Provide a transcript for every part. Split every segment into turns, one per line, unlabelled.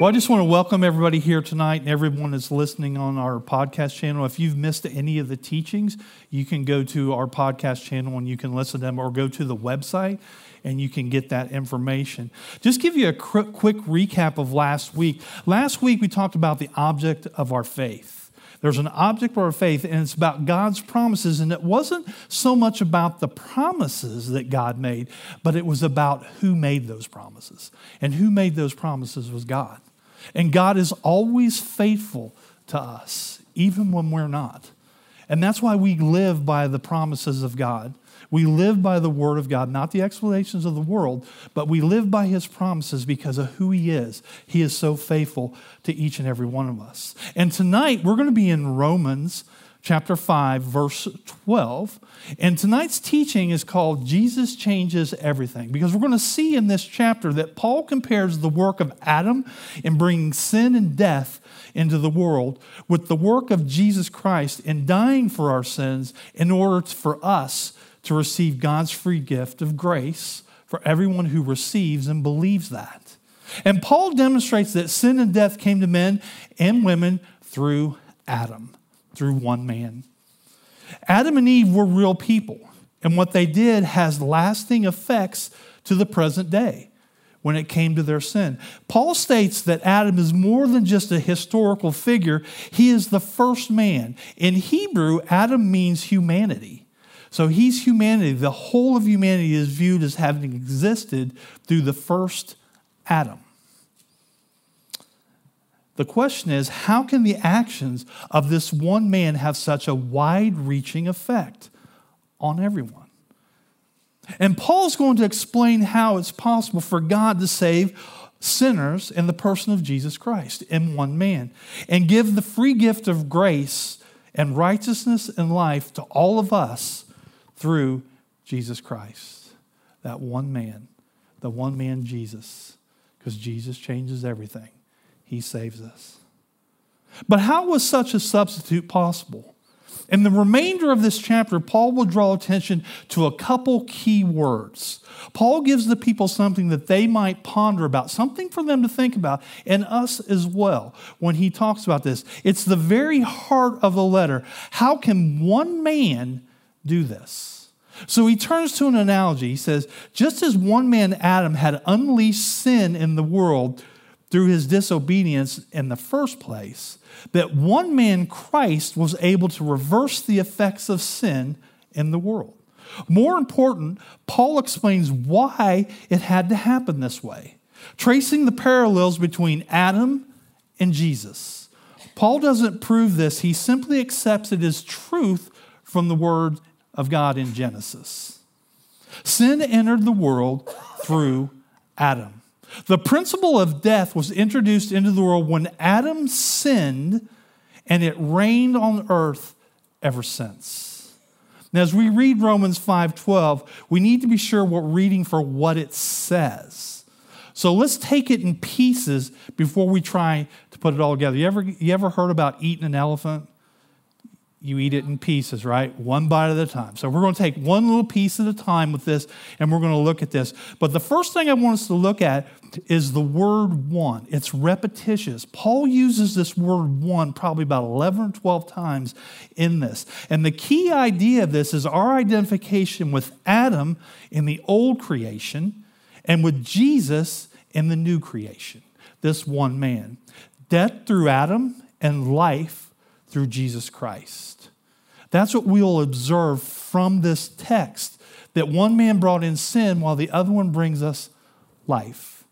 Well, I just want to welcome everybody here tonight and everyone that's listening on our podcast channel. If you've missed any of the teachings, you can go to our podcast channel and you can listen to them or go to the website and you can get that information. Just give you a quick recap of last week. Last week we talked about the object of our faith. There's an object of our faith, and it's about God's promises. And it wasn't so much about the promises that God made, but it was about who made those promises. And who made those promises was God. And God is always faithful to us, even when we're not. And that's why we live by the promises of God. We live by the word of God, not the explanations of the world, but we live by his promises because of who he is. He is so faithful to each and every one of us. And tonight we're going to be in Romans chapter 5, verse 12. And tonight's teaching is called Jesus Changes Everything, because we're going to see in this chapter that Paul compares the work of Adam in bringing sin and death into the world with the work of Jesus Christ in dying for our sins in order for us to receive God's free gift of grace for everyone who receives and believes that. And Paul demonstrates that sin and death came to men and women through Adam through one man. Adam and Eve were real people, and what they did has lasting effects to the present day when it came to their sin. Paul states that Adam is more than just a historical figure, he is the first man. In Hebrew, Adam means humanity. So he's humanity. The whole of humanity is viewed as having existed through the first Adam. The question is how can the actions of this one man have such a wide reaching effect on everyone? And Paul's going to explain how it's possible for God to save sinners in the person of Jesus Christ in one man and give the free gift of grace and righteousness and life to all of us through Jesus Christ. That one man, the one man Jesus, because Jesus changes everything. He saves us. But how was such a substitute possible? In the remainder of this chapter, Paul will draw attention to a couple key words. Paul gives the people something that they might ponder about, something for them to think about, and us as well when he talks about this. It's the very heart of the letter. How can one man do this? So he turns to an analogy. He says, just as one man, Adam, had unleashed sin in the world through his disobedience in the first place, that one man, Christ, was able to reverse the effects of sin in the world. More important, Paul explains why it had to happen this way, tracing the parallels between Adam and Jesus. Paul doesn't prove this, he simply accepts it as truth from the Word of God in Genesis. Sin entered the world through Adam. The principle of death was introduced into the world when Adam sinned, and it reigned on earth ever since. Now, as we read Romans 5:12, we need to be sure we're reading for what it says. So let's take it in pieces before we try to put it all together. You ever, you ever heard about eating an elephant? You eat it in pieces, right? One bite at a time. So we're going to take one little piece at a time with this, and we're going to look at this. But the first thing I want us to look at is the word one. It's repetitious. Paul uses this word one probably about 11 or 12 times in this. And the key idea of this is our identification with Adam in the old creation and with Jesus in the new creation, this one man. Death through Adam and life through Jesus Christ. That's what we'll observe from this text that one man brought in sin while the other one brings us life.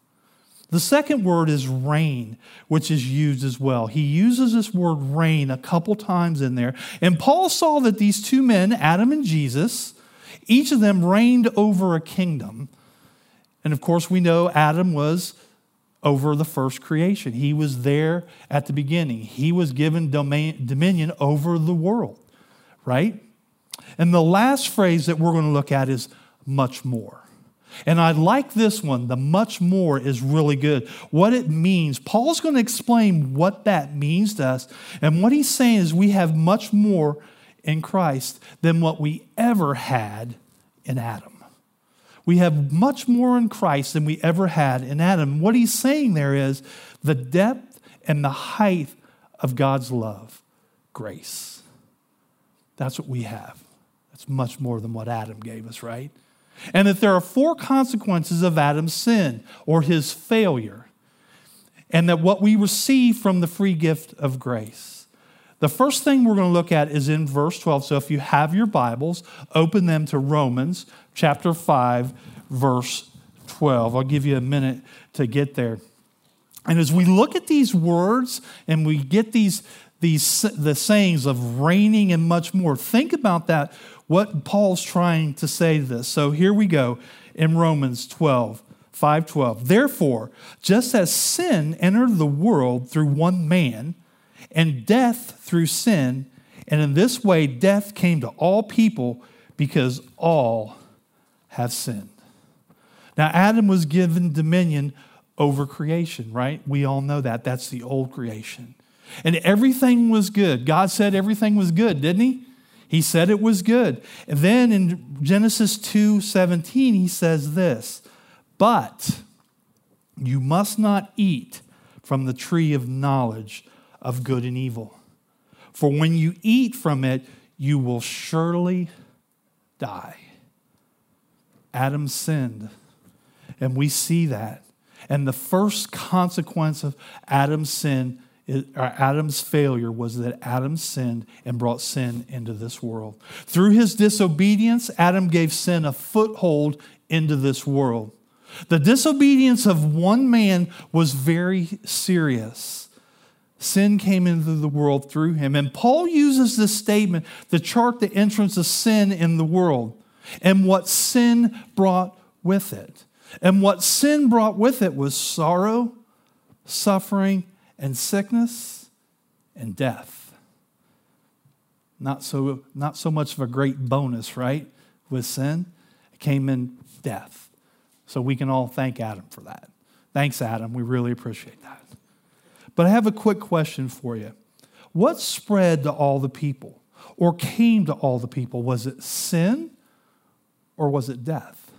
The second word is reign, which is used as well. He uses this word reign a couple times in there. And Paul saw that these two men, Adam and Jesus, each of them reigned over a kingdom. And of course, we know Adam was over the first creation. He was there at the beginning. He was given domain, dominion over the world, right? And the last phrase that we're going to look at is much more. And I like this one. The much more is really good. What it means, Paul's going to explain what that means to us. And what he's saying is we have much more in Christ than what we ever had in Adam. We have much more in Christ than we ever had in Adam. What he's saying there is the depth and the height of God's love, grace. That's what we have. That's much more than what Adam gave us, right? And that there are four consequences of Adam's sin or his failure, and that what we receive from the free gift of grace. The first thing we're going to look at is in verse 12. So if you have your Bibles, open them to Romans chapter 5, verse 12. I'll give you a minute to get there. And as we look at these words and we get these, these the sayings of reigning and much more, think about that, what Paul's trying to say to this. So here we go in Romans 12. 512 therefore just as sin entered the world through one man and death through sin and in this way death came to all people because all have sinned. Now, Adam was given dominion over creation, right? We all know that. That's the old creation. And everything was good. God said everything was good, didn't he? He said it was good. And then in Genesis 2 17, he says this, but you must not eat from the tree of knowledge of good and evil. For when you eat from it, you will surely die. Adam sinned. And we see that. And the first consequence of Adam's sin, or Adam's failure, was that Adam sinned and brought sin into this world. Through his disobedience, Adam gave sin a foothold into this world. The disobedience of one man was very serious. Sin came into the world through him. And Paul uses this statement to chart the entrance of sin in the world and what sin brought with it. And what sin brought with it was sorrow, suffering, and sickness and death. Not so, not so much of a great bonus, right? With sin, it came in death. So we can all thank Adam for that. Thanks, Adam. We really appreciate that. But I have a quick question for you. What spread to all the people or came to all the people? Was it sin or was it death?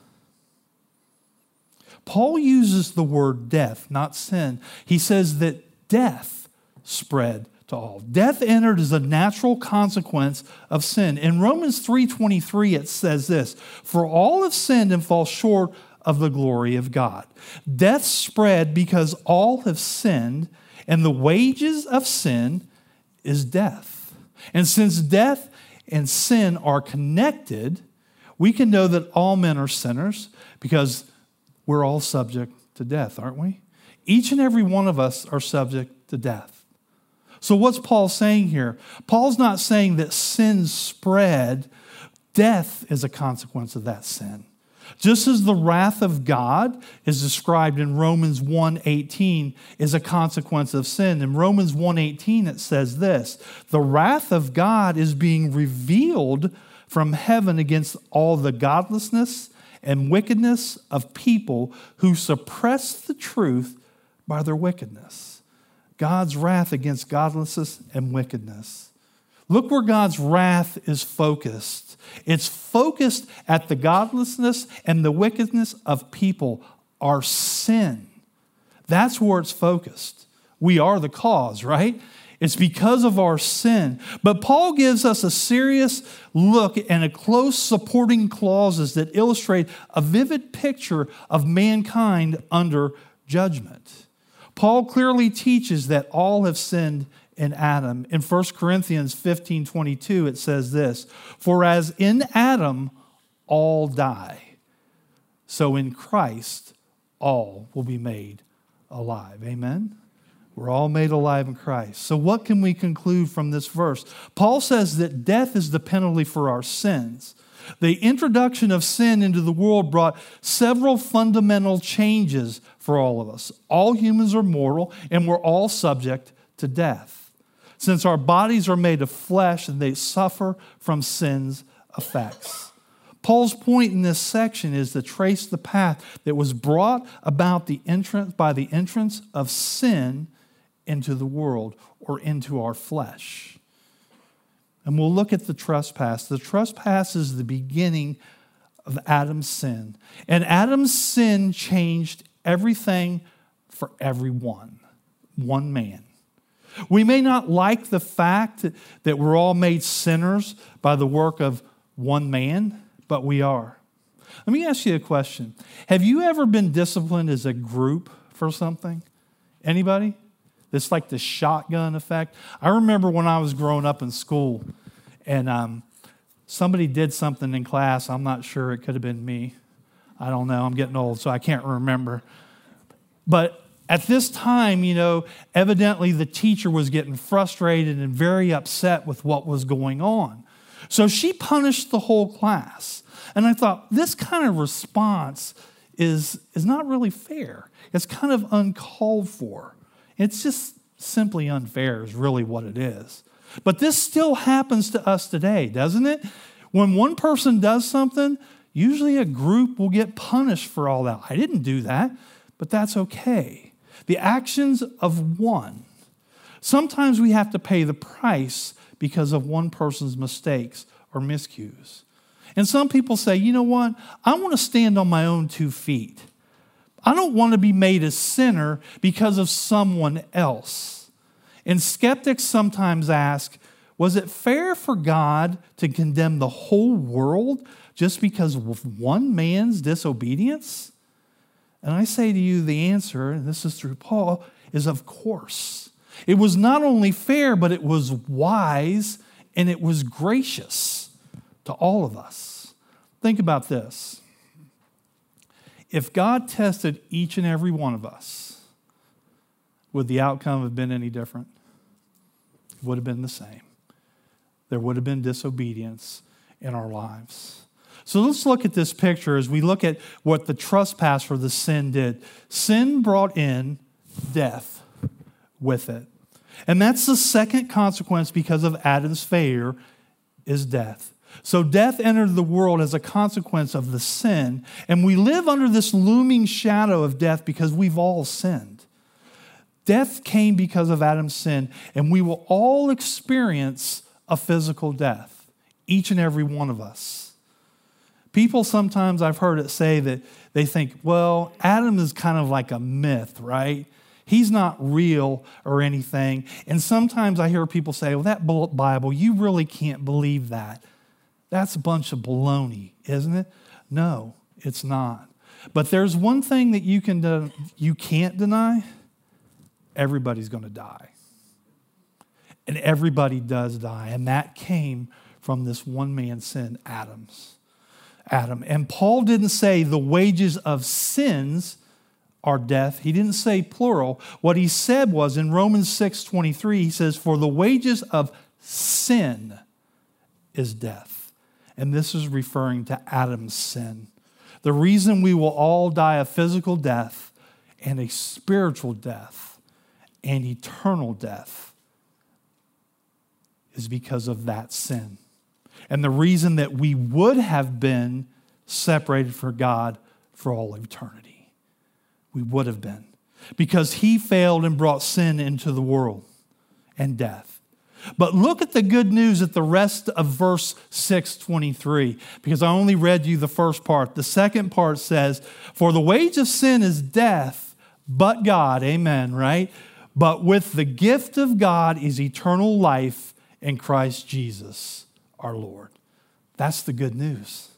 Paul uses the word death, not sin. He says that death spread to all. Death entered as a natural consequence of sin. In Romans 3:23 it says this, "For all have sinned and fall short of the glory of God." Death spread because all have sinned, and the wages of sin is death. And since death and sin are connected, we can know that all men are sinners because we're all subject to death, aren't we? Each and every one of us are subject to death. So, what's Paul saying here? Paul's not saying that sin spread, death is a consequence of that sin. Just as the wrath of God is described in Romans 1:18 is a consequence of sin. In Romans 1:18 it says this, the wrath of God is being revealed from heaven against all the godlessness and wickedness of people who suppress the truth by their wickedness. God's wrath against godlessness and wickedness. Look where God's wrath is focused. It's focused at the godlessness and the wickedness of people, our sin. That's where it's focused. We are the cause, right? It's because of our sin. But Paul gives us a serious look and a close supporting clauses that illustrate a vivid picture of mankind under judgment. Paul clearly teaches that all have sinned in Adam. In 1 Corinthians 15 22, it says this For as in Adam all die, so in Christ all will be made alive. Amen? We're all made alive in Christ. So, what can we conclude from this verse? Paul says that death is the penalty for our sins. The introduction of sin into the world brought several fundamental changes for all of us. All humans are mortal, and we're all subject to death. Since our bodies are made of flesh and they suffer from sin's effects. Paul's point in this section is to trace the path that was brought about the entrance, by the entrance of sin into the world or into our flesh. And we'll look at the trespass. The trespass is the beginning of Adam's sin. And Adam's sin changed everything for everyone, one man. We may not like the fact that we're all made sinners by the work of one man, but we are. Let me ask you a question. Have you ever been disciplined as a group for something? Anybody? It's like the shotgun effect. I remember when I was growing up in school and um, somebody did something in class. I'm not sure. It could have been me. I don't know. I'm getting old, so I can't remember. But at this time, you know, evidently the teacher was getting frustrated and very upset with what was going on. So she punished the whole class. And I thought, this kind of response is, is not really fair. It's kind of uncalled for. It's just simply unfair, is really what it is. But this still happens to us today, doesn't it? When one person does something, usually a group will get punished for all that. I didn't do that, but that's okay. The actions of one. Sometimes we have to pay the price because of one person's mistakes or miscues. And some people say, you know what? I want to stand on my own two feet. I don't want to be made a sinner because of someone else. And skeptics sometimes ask, was it fair for God to condemn the whole world just because of one man's disobedience? And I say to you, the answer, and this is through Paul, is of course. It was not only fair, but it was wise and it was gracious to all of us. Think about this. If God tested each and every one of us, would the outcome have been any different? It would have been the same. There would have been disobedience in our lives. So let's look at this picture as we look at what the trespass for the sin did. Sin brought in death with it. And that's the second consequence because of Adam's failure is death. So death entered the world as a consequence of the sin, and we live under this looming shadow of death because we've all sinned. Death came because of Adam's sin, and we will all experience a physical death, each and every one of us. People sometimes I've heard it say that they think, well, Adam is kind of like a myth, right? He's not real or anything. And sometimes I hear people say, well, that Bible, you really can't believe that. That's a bunch of baloney, isn't it? No, it's not. But there's one thing that you, can de- you can't deny everybody's going to die. And everybody does die. And that came from this one man's sin, Adam's. Adam. And Paul didn't say the wages of sins are death. He didn't say plural. What he said was in Romans 6 23, he says, For the wages of sin is death. And this is referring to Adam's sin. The reason we will all die a physical death and a spiritual death and eternal death is because of that sin. And the reason that we would have been separated from God for all eternity we would have been because he failed and brought sin into the world and death. But look at the good news at the rest of verse 623, because I only read you the first part. The second part says, For the wage of sin is death, but God, amen, right? But with the gift of God is eternal life in Christ Jesus our Lord. That's the good news.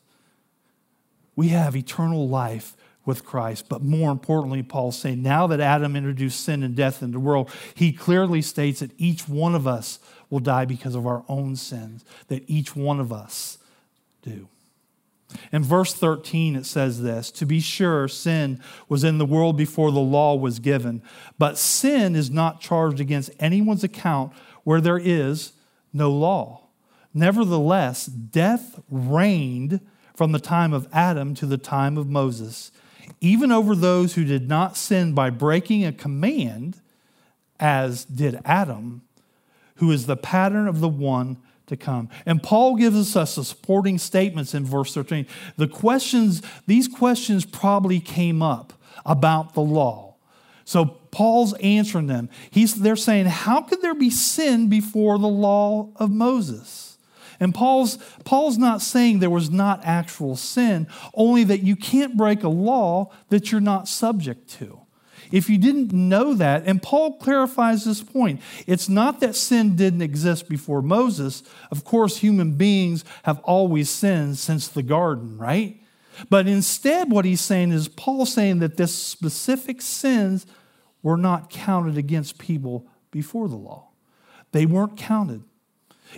We have eternal life with Christ. But more importantly, Paul's saying now that Adam introduced sin and death into the world, he clearly states that each one of us will die because of our own sins, that each one of us do. In verse 13, it says this To be sure, sin was in the world before the law was given, but sin is not charged against anyone's account where there is no law. Nevertheless, death reigned from the time of Adam to the time of Moses even over those who did not sin by breaking a command, as did Adam, who is the pattern of the one to come. And Paul gives us the supporting statements in verse 13. The questions, these questions probably came up about the law. So Paul's answering them. He's, they're saying, How could there be sin before the law of Moses? And Paul's, Paul's not saying there was not actual sin, only that you can't break a law that you're not subject to. If you didn't know that, and Paul clarifies this point, it's not that sin didn't exist before Moses. Of course, human beings have always sinned since the garden, right? But instead, what he's saying is Paul saying that this specific sins were not counted against people before the law. They weren't counted.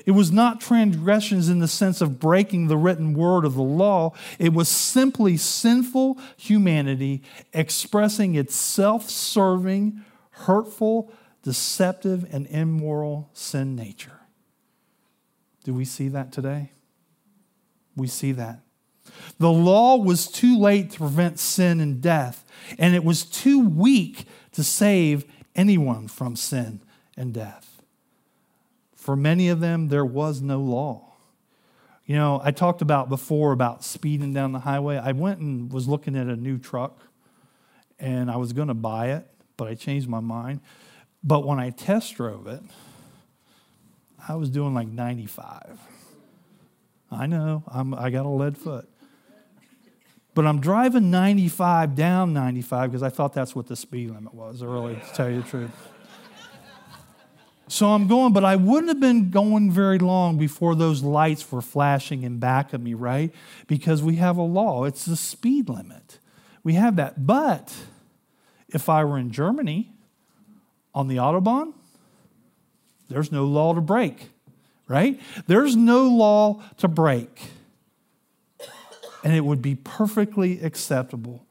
It was not transgressions in the sense of breaking the written word of the law. It was simply sinful humanity expressing its self serving, hurtful, deceptive, and immoral sin nature. Do we see that today? We see that. The law was too late to prevent sin and death, and it was too weak to save anyone from sin and death. For many of them, there was no law. You know, I talked about before about speeding down the highway. I went and was looking at a new truck and I was going to buy it, but I changed my mind. But when I test drove it, I was doing like 95. I know, I'm, I got a lead foot. But I'm driving 95 down 95 because I thought that's what the speed limit was early, to tell you the truth. So I'm going, but I wouldn't have been going very long before those lights were flashing in back of me, right? Because we have a law, it's the speed limit. We have that. But if I were in Germany on the Autobahn, there's no law to break, right? There's no law to break. And it would be perfectly acceptable.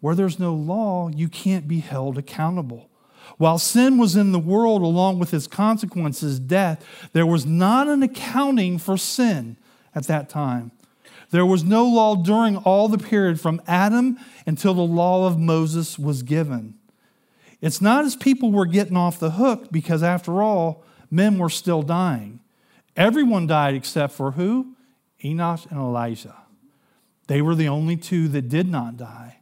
Where there's no law, you can't be held accountable. While sin was in the world along with its consequences, death, there was not an accounting for sin at that time. There was no law during all the period from Adam until the law of Moses was given. It's not as people were getting off the hook because, after all, men were still dying. Everyone died except for who? Enoch and Elijah. They were the only two that did not die.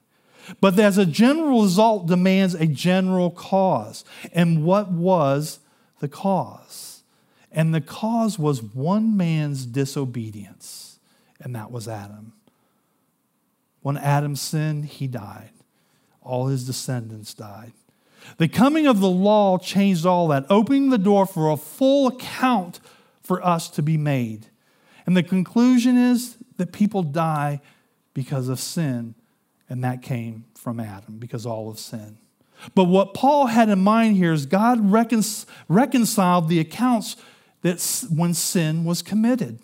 But as a general result demands a general cause. And what was the cause? And the cause was one man's disobedience, and that was Adam. When Adam sinned, he died. All his descendants died. The coming of the law changed all that, opening the door for a full account for us to be made. And the conclusion is that people die because of sin and that came from Adam because all of sin. But what Paul had in mind here is God recon- reconciled the accounts that when sin was committed.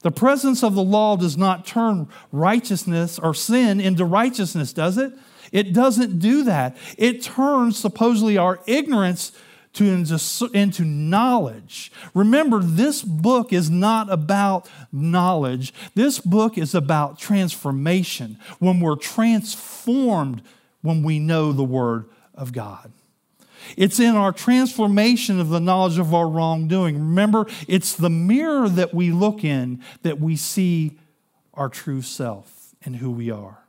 The presence of the law does not turn righteousness or sin into righteousness, does it? It doesn't do that. It turns supposedly our ignorance to into, knowledge. Remember, this book is not about knowledge. This book is about transformation. When we're transformed when we know the Word of God. It's in our transformation of the knowledge of our wrongdoing. Remember, it's the mirror that we look in that we see our true self and who we are.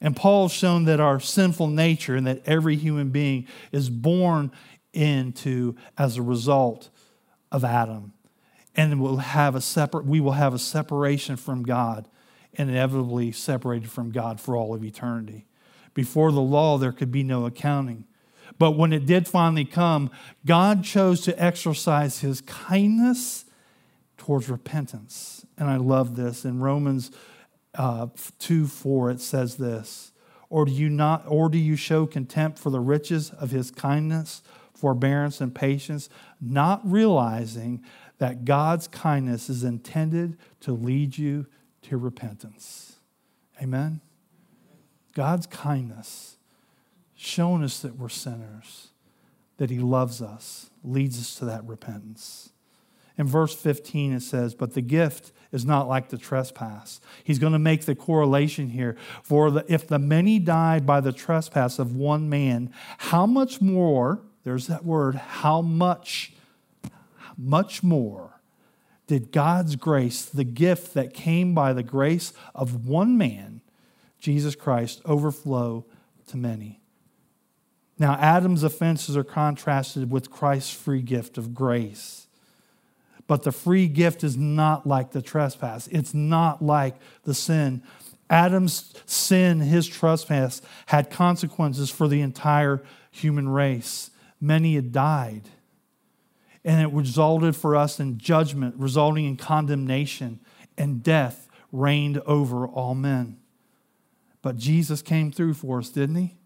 And Paul's shown that our sinful nature and that every human being is born into as a result of Adam. And we'll have a separate, we will have a separation from God, inevitably separated from God for all of eternity. Before the law, there could be no accounting. But when it did finally come, God chose to exercise his kindness towards repentance. And I love this. In Romans uh, 2 4, it says this Or do you not, or do you show contempt for the riches of his kindness? Forbearance, and patience, not realizing that God's kindness is intended to lead you to repentance. Amen? God's kindness, shown us that we're sinners, that He loves us, leads us to that repentance. In verse 15, it says, But the gift is not like the trespass. He's going to make the correlation here. For the, if the many died by the trespass of one man, how much more there's that word, how much, much more did God's grace, the gift that came by the grace of one man, Jesus Christ, overflow to many? Now, Adam's offenses are contrasted with Christ's free gift of grace. But the free gift is not like the trespass, it's not like the sin. Adam's sin, his trespass, had consequences for the entire human race. Many had died. And it resulted for us in judgment, resulting in condemnation, and death reigned over all men. But Jesus came through for us, didn't he?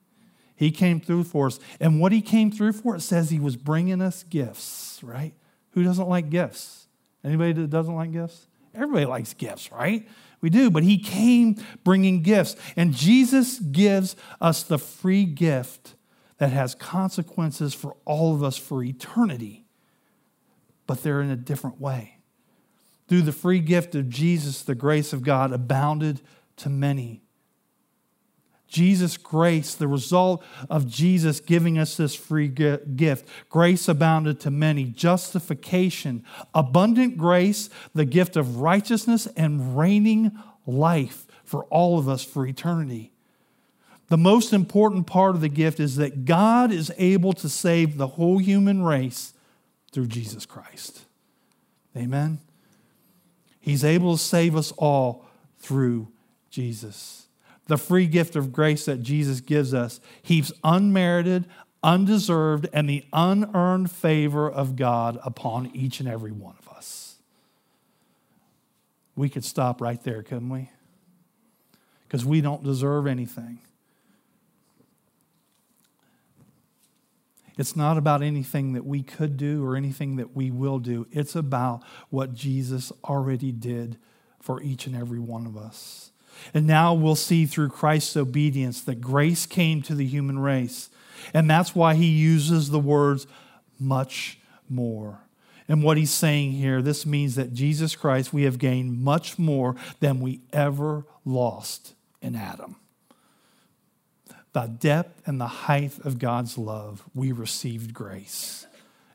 He came through for us. And what he came through for, it says he was bringing us gifts, right? Who doesn't like gifts? Anybody that doesn't like gifts? Everybody likes gifts, right? We do, but he came bringing gifts. And Jesus gives us the free gift that has consequences for all of us for eternity, but they're in a different way. Through the free gift of Jesus, the grace of God abounded to many. Jesus' grace, the result of Jesus giving us this free gift, grace abounded to many, justification, abundant grace, the gift of righteousness, and reigning life for all of us for eternity. The most important part of the gift is that God is able to save the whole human race through Jesus Christ. Amen? He's able to save us all through Jesus the free gift of grace that Jesus gives us heaps unmerited, undeserved, and the unearned favor of God upon each and every one of us. We could stop right there, couldn't we? Because we don't deserve anything. It's not about anything that we could do or anything that we will do. It's about what Jesus already did for each and every one of us. And now we'll see through Christ's obedience that grace came to the human race. And that's why he uses the words much more. And what he's saying here, this means that Jesus Christ, we have gained much more than we ever lost in Adam. The depth and the height of God's love, we received grace.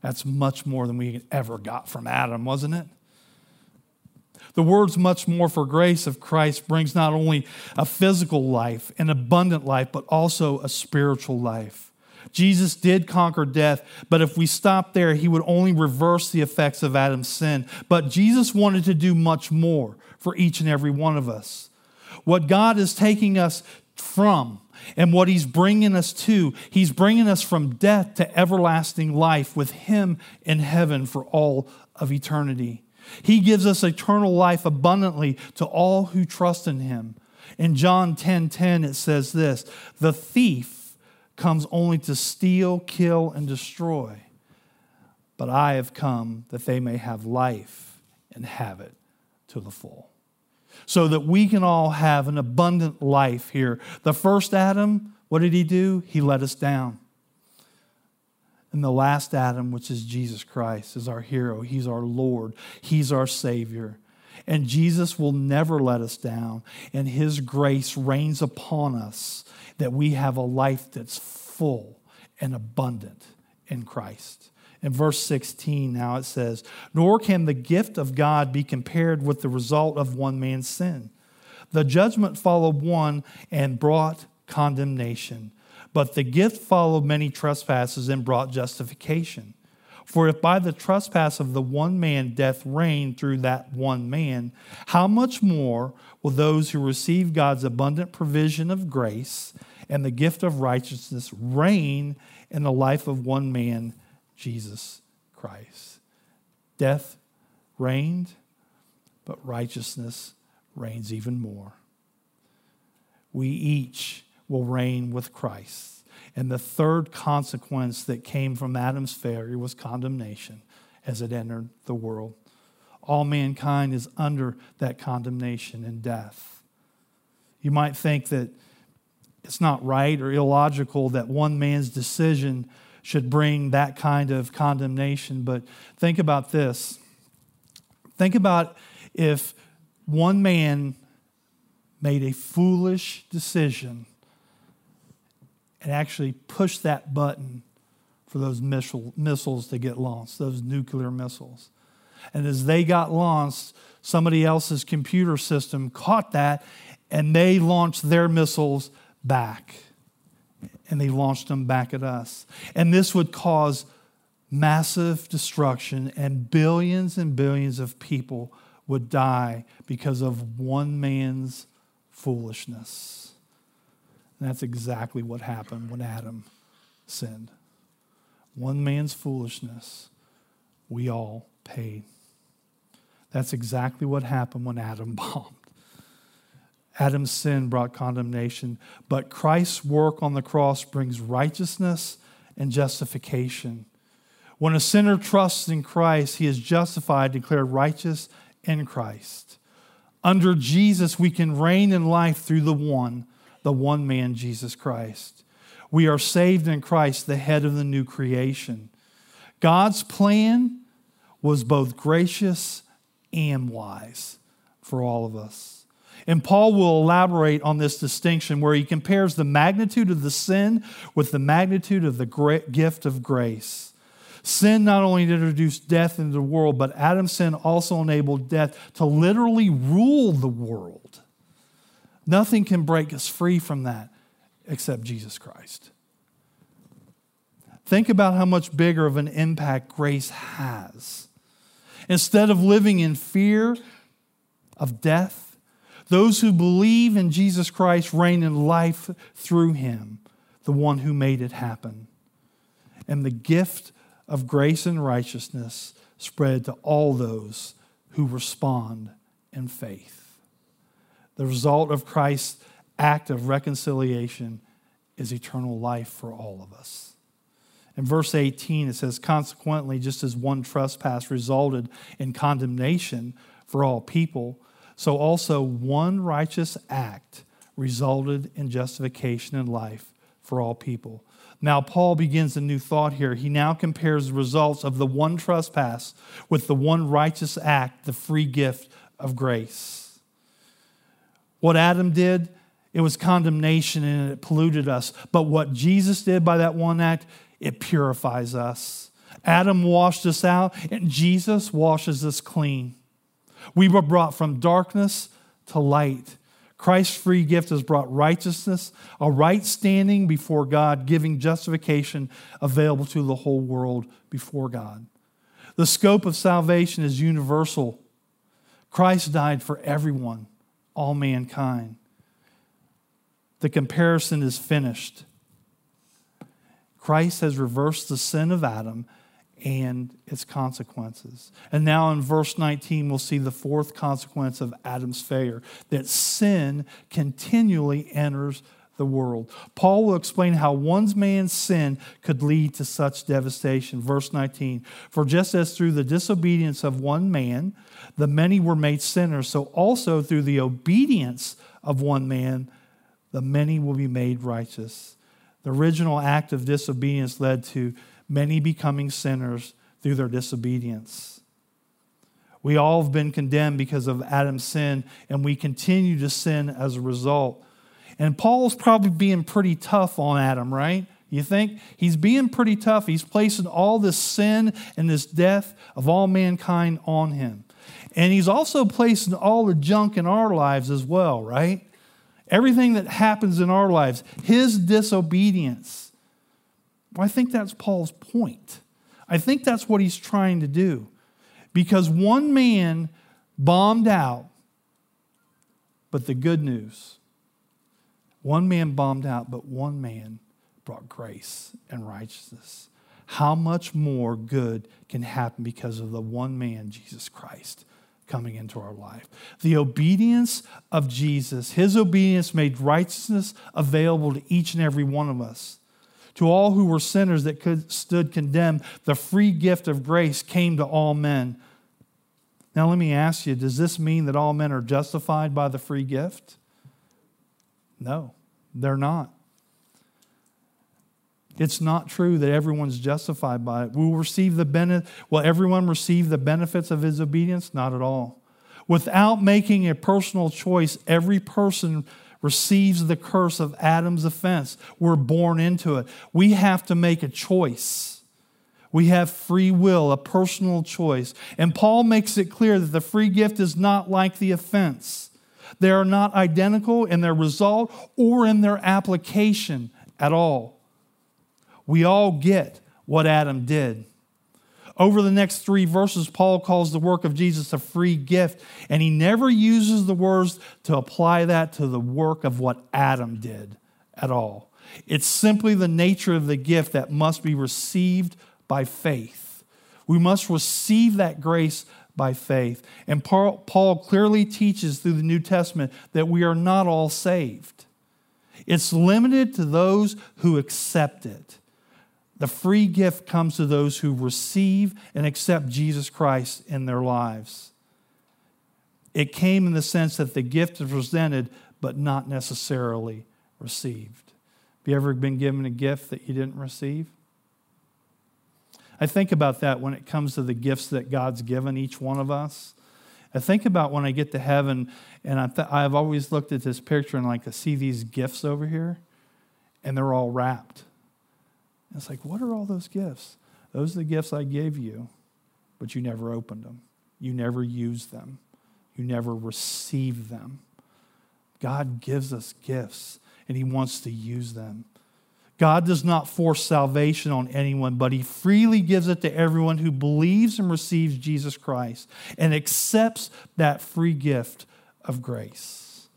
That's much more than we ever got from Adam, wasn't it? The words much more for grace of Christ brings not only a physical life, an abundant life, but also a spiritual life. Jesus did conquer death, but if we stop there, he would only reverse the effects of Adam's sin. But Jesus wanted to do much more for each and every one of us. What God is taking us from and what he's bringing us to, he's bringing us from death to everlasting life with him in heaven for all of eternity. He gives us eternal life abundantly to all who trust in him. In John 10:10 10, 10, it says this, "The thief comes only to steal, kill and destroy. But I have come that they may have life and have it to the full." So that we can all have an abundant life here. The first Adam, what did he do? He let us down. And the last Adam, which is Jesus Christ, is our hero. He's our Lord. He's our Savior. And Jesus will never let us down. And His grace reigns upon us that we have a life that's full and abundant in Christ. In verse 16, now it says, Nor can the gift of God be compared with the result of one man's sin. The judgment followed one and brought condemnation but the gift followed many trespasses and brought justification. For if by the trespass of the one man death reigned through that one man, how much more will those who receive God's abundant provision of grace and the gift of righteousness reign in the life of one man, Jesus Christ? Death reigned, but righteousness reigns even more. We each will reign with Christ. And the third consequence that came from Adam's failure was condemnation as it entered the world. All mankind is under that condemnation and death. You might think that it's not right or illogical that one man's decision should bring that kind of condemnation, but think about this. Think about if one man made a foolish decision and actually push that button for those missile, missiles to get launched, those nuclear missiles. And as they got launched, somebody else's computer system caught that and they launched their missiles back. And they launched them back at us. And this would cause massive destruction, and billions and billions of people would die because of one man's foolishness. And that's exactly what happened when Adam sinned. One man's foolishness, we all paid. That's exactly what happened when Adam bombed. Adam's sin brought condemnation, but Christ's work on the cross brings righteousness and justification. When a sinner trusts in Christ, he is justified, declared righteous in Christ. Under Jesus, we can reign in life through the one, the one man, Jesus Christ. We are saved in Christ, the head of the new creation. God's plan was both gracious and wise for all of us. And Paul will elaborate on this distinction where he compares the magnitude of the sin with the magnitude of the gift of grace. Sin not only introduced death into the world, but Adam's sin also enabled death to literally rule the world. Nothing can break us free from that except Jesus Christ. Think about how much bigger of an impact grace has. Instead of living in fear of death, those who believe in Jesus Christ reign in life through him, the one who made it happen. And the gift of grace and righteousness spread to all those who respond in faith. The result of Christ's act of reconciliation is eternal life for all of us. In verse 18, it says, Consequently, just as one trespass resulted in condemnation for all people, so also one righteous act resulted in justification and life for all people. Now, Paul begins a new thought here. He now compares the results of the one trespass with the one righteous act, the free gift of grace. What Adam did, it was condemnation and it polluted us. But what Jesus did by that one act, it purifies us. Adam washed us out, and Jesus washes us clean. We were brought from darkness to light. Christ's free gift has brought righteousness, a right standing before God, giving justification available to the whole world before God. The scope of salvation is universal. Christ died for everyone, all mankind. The comparison is finished. Christ has reversed the sin of Adam and its consequences. And now in verse 19, we'll see the fourth consequence of Adam's failure that sin continually enters the world. Paul will explain how one man's sin could lead to such devastation. Verse 19 For just as through the disobedience of one man the many were made sinners, so also through the obedience of one man the many will be made righteous. The original act of disobedience led to many becoming sinners through their disobedience. We all have been condemned because of Adam's sin, and we continue to sin as a result. And Paul's probably being pretty tough on Adam, right? You think? He's being pretty tough. He's placing all this sin and this death of all mankind on him. And he's also placing all the junk in our lives as well, right? Everything that happens in our lives, his disobedience well, I think that's Paul's point. I think that's what he's trying to do. Because one man bombed out, but the good news one man bombed out, but one man brought grace and righteousness. How much more good can happen because of the one man, Jesus Christ, coming into our life? The obedience of Jesus, his obedience made righteousness available to each and every one of us. To all who were sinners that could, stood condemned, the free gift of grace came to all men. Now, let me ask you does this mean that all men are justified by the free gift? No, they're not. It's not true that everyone's justified by it. Will receive the benefit. Will everyone receive the benefits of his obedience? Not at all. Without making a personal choice, every person receives the curse of Adam's offense. We're born into it. We have to make a choice. We have free will, a personal choice. And Paul makes it clear that the free gift is not like the offense. They are not identical in their result or in their application at all. We all get what Adam did. Over the next three verses, Paul calls the work of Jesus a free gift, and he never uses the words to apply that to the work of what Adam did at all. It's simply the nature of the gift that must be received by faith. We must receive that grace by faith. And Paul clearly teaches through the New Testament that we are not all saved. It's limited to those who accept it. The free gift comes to those who receive and accept Jesus Christ in their lives. It came in the sense that the gift is presented, but not necessarily received. Have you ever been given a gift that you didn't receive? I think about that when it comes to the gifts that God's given each one of us. I think about when I get to heaven, and I th- I've always looked at this picture and like I see these gifts over here, and they're all wrapped. And it's like, what are all those gifts? Those are the gifts I gave you, but you never opened them. You never used them. You never received them. God gives us gifts, and He wants to use them. God does not force salvation on anyone, but He freely gives it to everyone who believes and receives Jesus Christ and accepts that free gift of grace.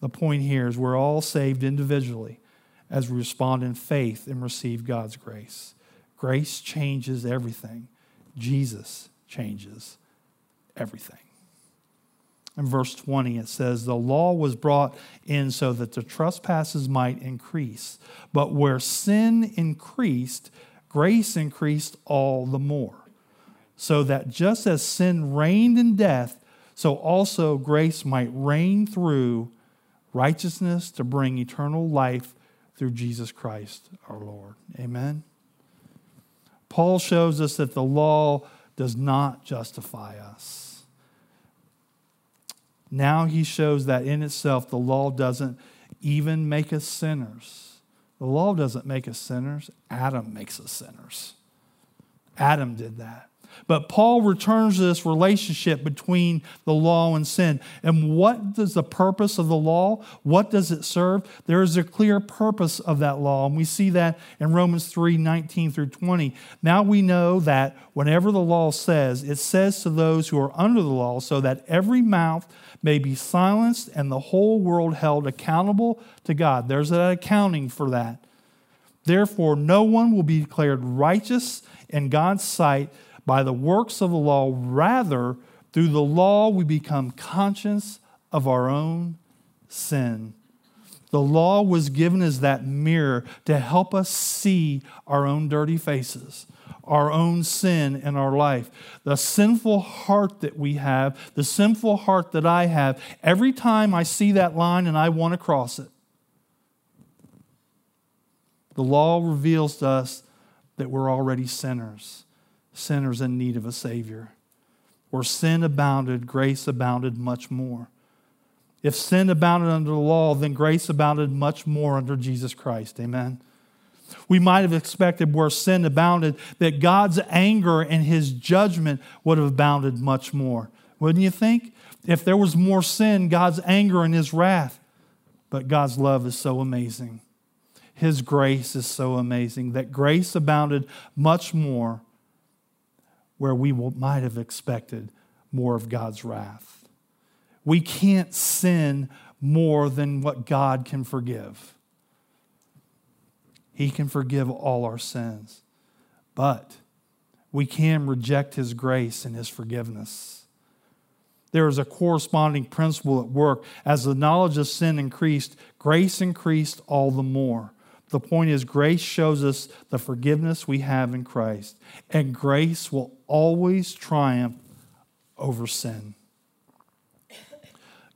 The point here is we're all saved individually as we respond in faith and receive God's grace. Grace changes everything, Jesus changes everything. In verse 20, it says, The law was brought in so that the trespasses might increase. But where sin increased, grace increased all the more. So that just as sin reigned in death, so also grace might reign through righteousness to bring eternal life through Jesus Christ our Lord. Amen. Paul shows us that the law does not justify us. Now he shows that in itself the law doesn't even make us sinners. The law doesn't make us sinners, Adam makes us sinners. Adam did that. But Paul returns to this relationship between the law and sin. And what does the purpose of the law? What does it serve? There is a clear purpose of that law. And we see that in Romans 3 19 through 20. Now we know that whenever the law says, it says to those who are under the law, so that every mouth may be silenced and the whole world held accountable to God. There's an accounting for that. Therefore, no one will be declared righteous in God's sight by the works of the law. Rather, through the law, we become conscious of our own sin. The law was given as that mirror to help us see our own dirty faces, our own sin in our life. The sinful heart that we have, the sinful heart that I have, every time I see that line and I want to cross it, the law reveals to us that we're already sinners, sinners in need of a Savior. Where sin abounded, grace abounded much more. If sin abounded under the law, then grace abounded much more under Jesus Christ. Amen. We might have expected where sin abounded that God's anger and his judgment would have abounded much more. Wouldn't you think? If there was more sin, God's anger and his wrath. But God's love is so amazing. His grace is so amazing that grace abounded much more where we might have expected more of God's wrath. We can't sin more than what God can forgive. He can forgive all our sins. But we can reject His grace and His forgiveness. There is a corresponding principle at work. As the knowledge of sin increased, grace increased all the more. The point is, grace shows us the forgiveness we have in Christ, and grace will always triumph over sin.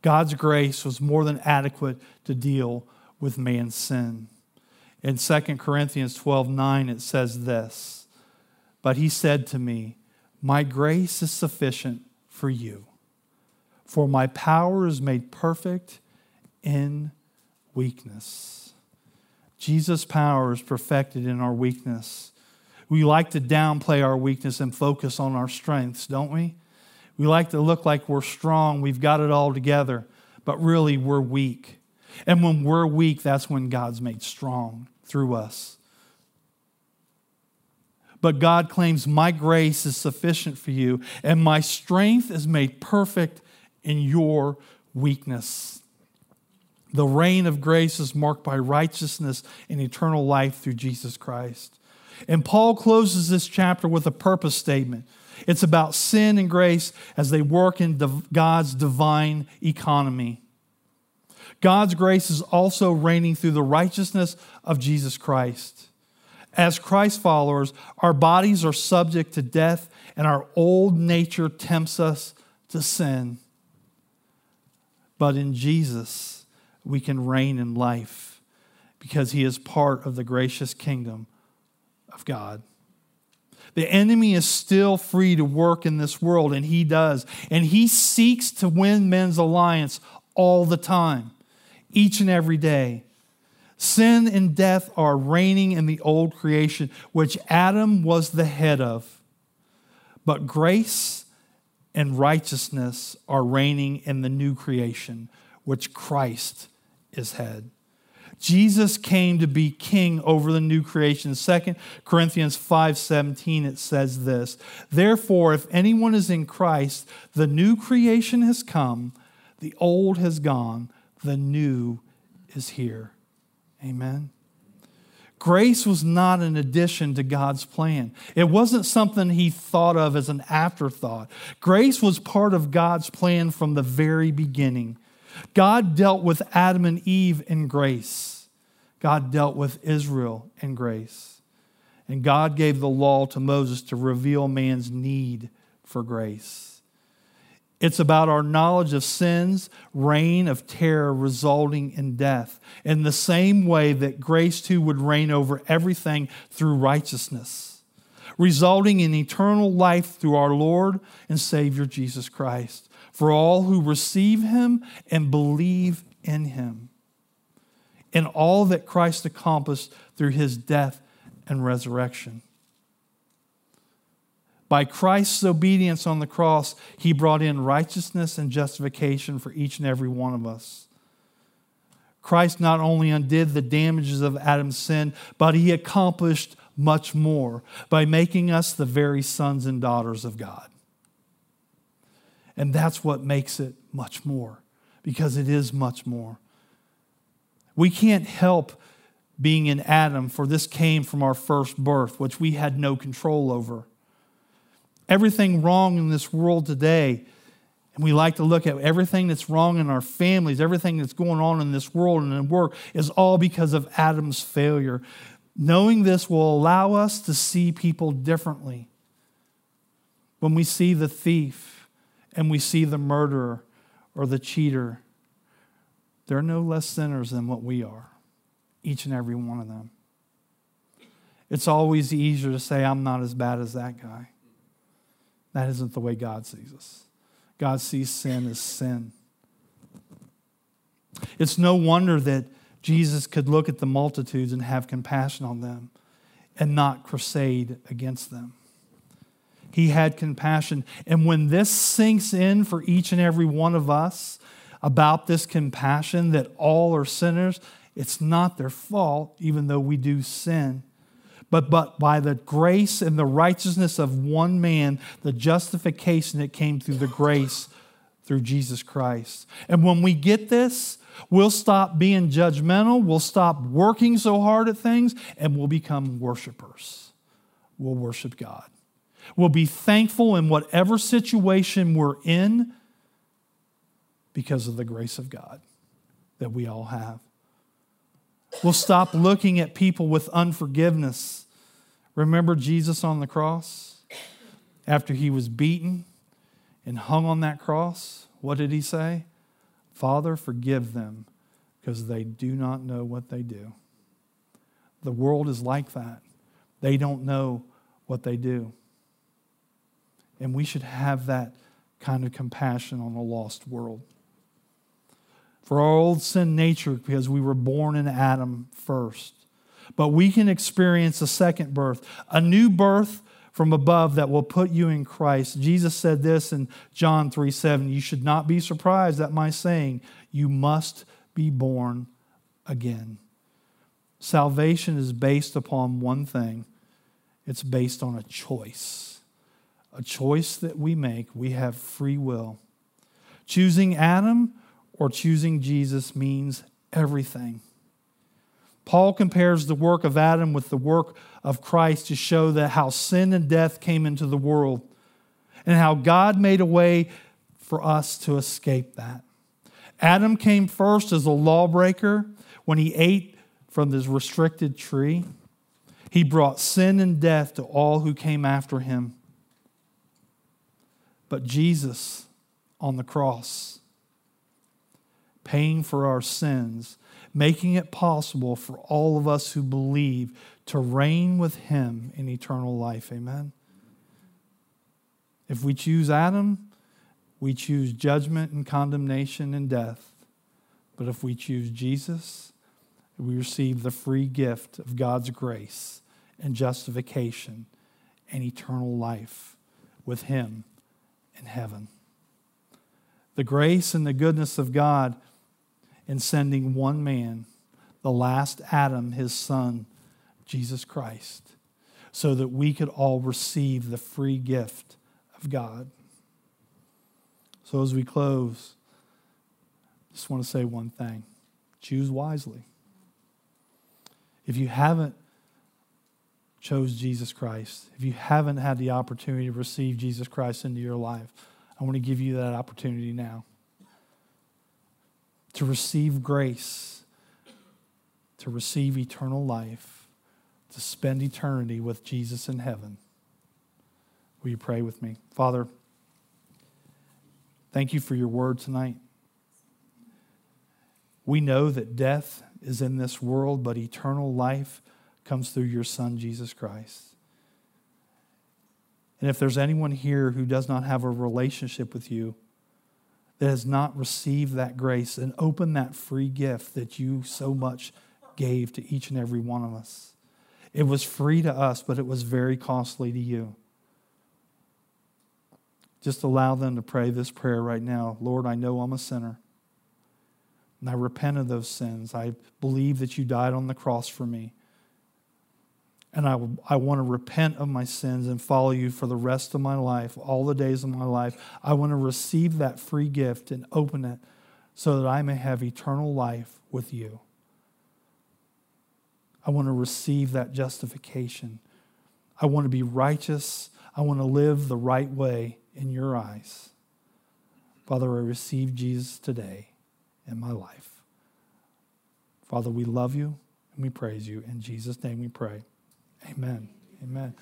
God's grace was more than adequate to deal with man's sin. In 2 Corinthians 12 9, it says this But he said to me, My grace is sufficient for you, for my power is made perfect in weakness. Jesus' power is perfected in our weakness. We like to downplay our weakness and focus on our strengths, don't we? We like to look like we're strong, we've got it all together, but really we're weak. And when we're weak, that's when God's made strong through us. But God claims, My grace is sufficient for you, and my strength is made perfect in your weakness. The reign of grace is marked by righteousness and eternal life through Jesus Christ. And Paul closes this chapter with a purpose statement. It's about sin and grace as they work in God's divine economy. God's grace is also reigning through the righteousness of Jesus Christ. As Christ followers, our bodies are subject to death, and our old nature tempts us to sin. But in Jesus, we can reign in life because he is part of the gracious kingdom of God. The enemy is still free to work in this world, and he does. And he seeks to win men's alliance all the time each and every day. Sin and death are reigning in the old creation, which Adam was the head of. But grace and righteousness are reigning in the new creation, which Christ is head. Jesus came to be king over the new creation. 2 Corinthians 5:17 it says this, "Therefore if anyone is in Christ, the new creation has come, the old has gone, the new is here. Amen. Grace was not an addition to God's plan. It wasn't something he thought of as an afterthought. Grace was part of God's plan from the very beginning. God dealt with Adam and Eve in grace. God dealt with Israel in grace. And God gave the law to Moses to reveal man's need for grace. It's about our knowledge of sin's reign of terror resulting in death, in the same way that grace too would reign over everything through righteousness, resulting in eternal life through our Lord and Savior Jesus Christ, for all who receive him and believe in him, in all that Christ accomplished through his death and resurrection. By Christ's obedience on the cross, he brought in righteousness and justification for each and every one of us. Christ not only undid the damages of Adam's sin, but he accomplished much more by making us the very sons and daughters of God. And that's what makes it much more, because it is much more. We can't help being in Adam, for this came from our first birth, which we had no control over everything wrong in this world today, and we like to look at everything that's wrong in our families, everything that's going on in this world and in work, is all because of Adam's failure. Knowing this will allow us to see people differently. When we see the thief and we see the murderer or the cheater, they're no less sinners than what we are, each and every one of them. It's always easier to say, I'm not as bad as that guy. That isn't the way God sees us. God sees sin as sin. It's no wonder that Jesus could look at the multitudes and have compassion on them and not crusade against them. He had compassion. And when this sinks in for each and every one of us about this compassion that all are sinners, it's not their fault, even though we do sin but, but by the grace and the righteousness of one man, the justification that came through the grace through Jesus Christ. And when we get this, we'll stop being judgmental, we'll stop working so hard at things, and we'll become worshipers. We'll worship God. We'll be thankful in whatever situation we're in because of the grace of God that we all have. We'll stop looking at people with unforgiveness Remember Jesus on the cross? After he was beaten and hung on that cross, what did he say? Father, forgive them because they do not know what they do. The world is like that. They don't know what they do. And we should have that kind of compassion on a lost world. For our old sin nature, because we were born in Adam first, but we can experience a second birth, a new birth from above that will put you in Christ. Jesus said this in John 3 7. You should not be surprised at my saying, You must be born again. Salvation is based upon one thing, It's based on a choice, a choice that we make. We have free will. Choosing Adam or choosing Jesus means everything. Paul compares the work of Adam with the work of Christ to show that how sin and death came into the world and how God made a way for us to escape that. Adam came first as a lawbreaker when he ate from this restricted tree. He brought sin and death to all who came after him. But Jesus on the cross, paying for our sins, making it possible for all of us who believe to reign with him in eternal life. Amen. If we choose Adam, we choose judgment and condemnation and death. But if we choose Jesus, we receive the free gift of God's grace and justification and eternal life with Him in heaven. The grace and the goodness of God in sending one man, the last Adam, his son, Jesus Christ, so that we could all receive the free gift of God. So as we close, I just want to say one thing choose wisely. If you haven't chose Jesus Christ, if you haven't had the opportunity to receive Jesus Christ into your life, I want to give you that opportunity now to receive grace, to receive eternal life, to spend eternity with Jesus in heaven. Will you pray with me? Father, thank you for your word tonight. We know that death is in this world, but eternal life comes through your Son, Jesus Christ. And if there's anyone here who does not have a relationship with you, that has not received that grace and open that free gift that you so much gave to each and every one of us. It was free to us, but it was very costly to you. Just allow them to pray this prayer right now Lord, I know I'm a sinner. And I repent of those sins. I believe that you died on the cross for me. And I, I want to repent of my sins and follow you for the rest of my life, all the days of my life. I want to receive that free gift and open it so that I may have eternal life with you. I want to receive that justification. I want to be righteous. I want to live the right way in your eyes. Father, I receive Jesus today in my life. Father, we love you and we praise you. In Jesus' name we pray. Amen. Amen.